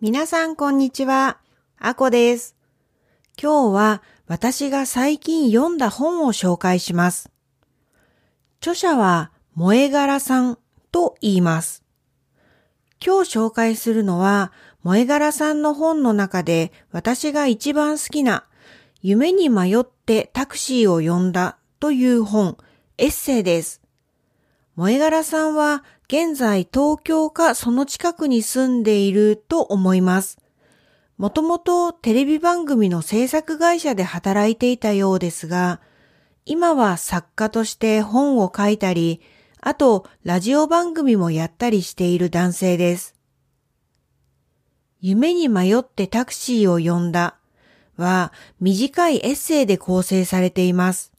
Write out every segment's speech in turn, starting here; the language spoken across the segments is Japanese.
皆さんこんにちは。あこです。今日は私が最近読んだ本を紹介します。著者は萌え柄さんと言います。今日紹介するのは萌え柄さんの本の中で私が一番好きな夢に迷ってタクシーを呼んだという本、エッセイです。萌え柄さんは現在東京かその近くに住んでいると思います。もともとテレビ番組の制作会社で働いていたようですが、今は作家として本を書いたり、あとラジオ番組もやったりしている男性です。夢に迷ってタクシーを呼んだは短いエッセイで構成されています。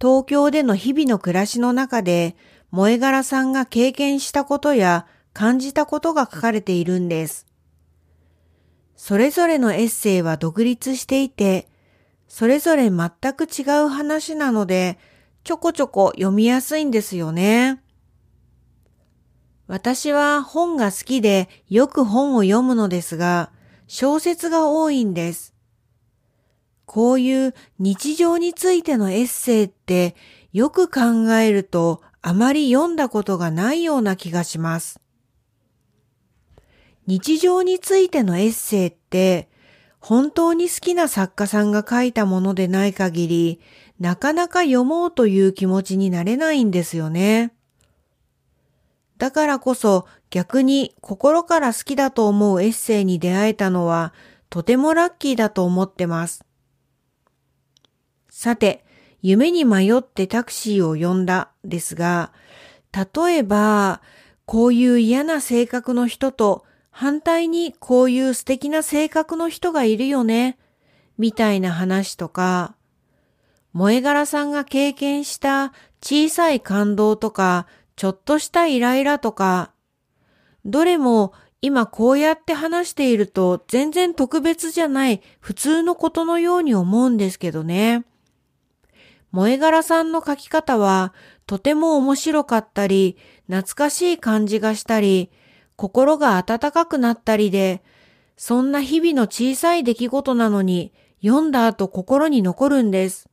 東京での日々の暮らしの中で萌柄さんが経験したことや感じたことが書かれているんです。それぞれのエッセイは独立していて、それぞれ全く違う話なので、ちょこちょこ読みやすいんですよね。私は本が好きでよく本を読むのですが、小説が多いんです。こういう日常についてのエッセイってよく考えるとあまり読んだことがないような気がします。日常についてのエッセイって本当に好きな作家さんが書いたものでない限りなかなか読もうという気持ちになれないんですよね。だからこそ逆に心から好きだと思うエッセイに出会えたのはとてもラッキーだと思ってます。さて、夢に迷ってタクシーを呼んだですが、例えば、こういう嫌な性格の人と反対にこういう素敵な性格の人がいるよね、みたいな話とか、萌え柄さんが経験した小さい感動とか、ちょっとしたイライラとか、どれも今こうやって話していると全然特別じゃない普通のことのように思うんですけどね。萌柄さんの書き方はとても面白かったり、懐かしい感じがしたり、心が温かくなったりで、そんな日々の小さい出来事なのに読んだ後心に残るんです。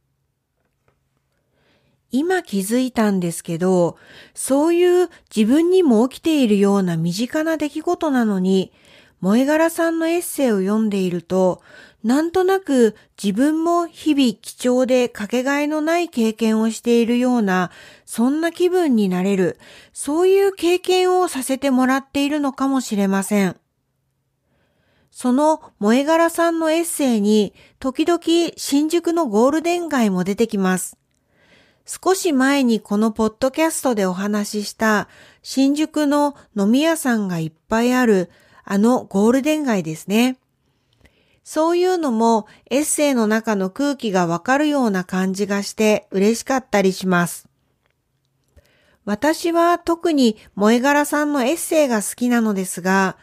今気づいたんですけど、そういう自分にも起きているような身近な出来事なのに、萌柄さんのエッセイを読んでいると、なんとなく自分も日々貴重でかけがえのない経験をしているような、そんな気分になれる、そういう経験をさせてもらっているのかもしれません。その萌柄さんのエッセイに、時々新宿のゴールデン街も出てきます。少し前にこのポッドキャストでお話しした新宿の飲み屋さんがいっぱいあるあのゴールデン街ですね。そういうのもエッセイの中の空気がわかるような感じがして嬉しかったりします。私は特に萌柄さんのエッセイが好きなのですが、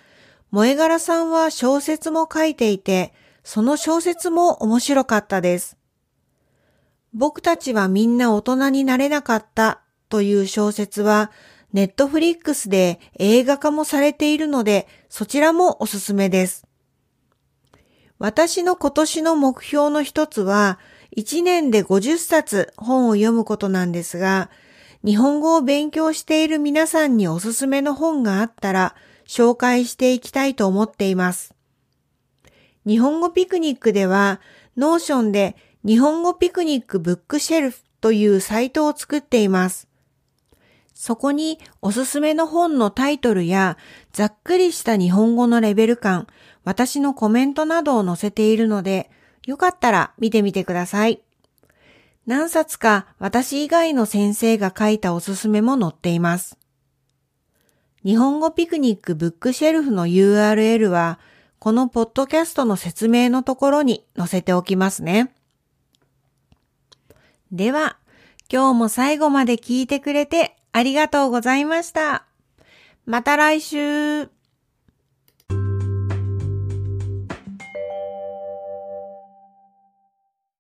萌柄さんは小説も書いていて、その小説も面白かったです。僕たちはみんな大人になれなかったという小説は、ネットフリックスで映画化もされているので、そちらもおすすめです。私の今年の目標の一つは、1年で50冊本を読むことなんですが、日本語を勉強している皆さんにおすすめの本があったら、紹介していきたいと思っています。日本語ピクニックでは、 Notion で日本語ピクニックブックシェルフというサイトを作っています。そこにおすすめの本のタイトルやざっくりした日本語のレベル感、私のコメントなどを載せているので、よかったら見てみてください。何冊か私以外の先生が書いたおすすめも載っています。日本語ピクニックブックシェルフの URL は、このポッドキャストの説明のところに載せておきますね。では、今日も最後まで聞いてくれてありがとうございました。また来週。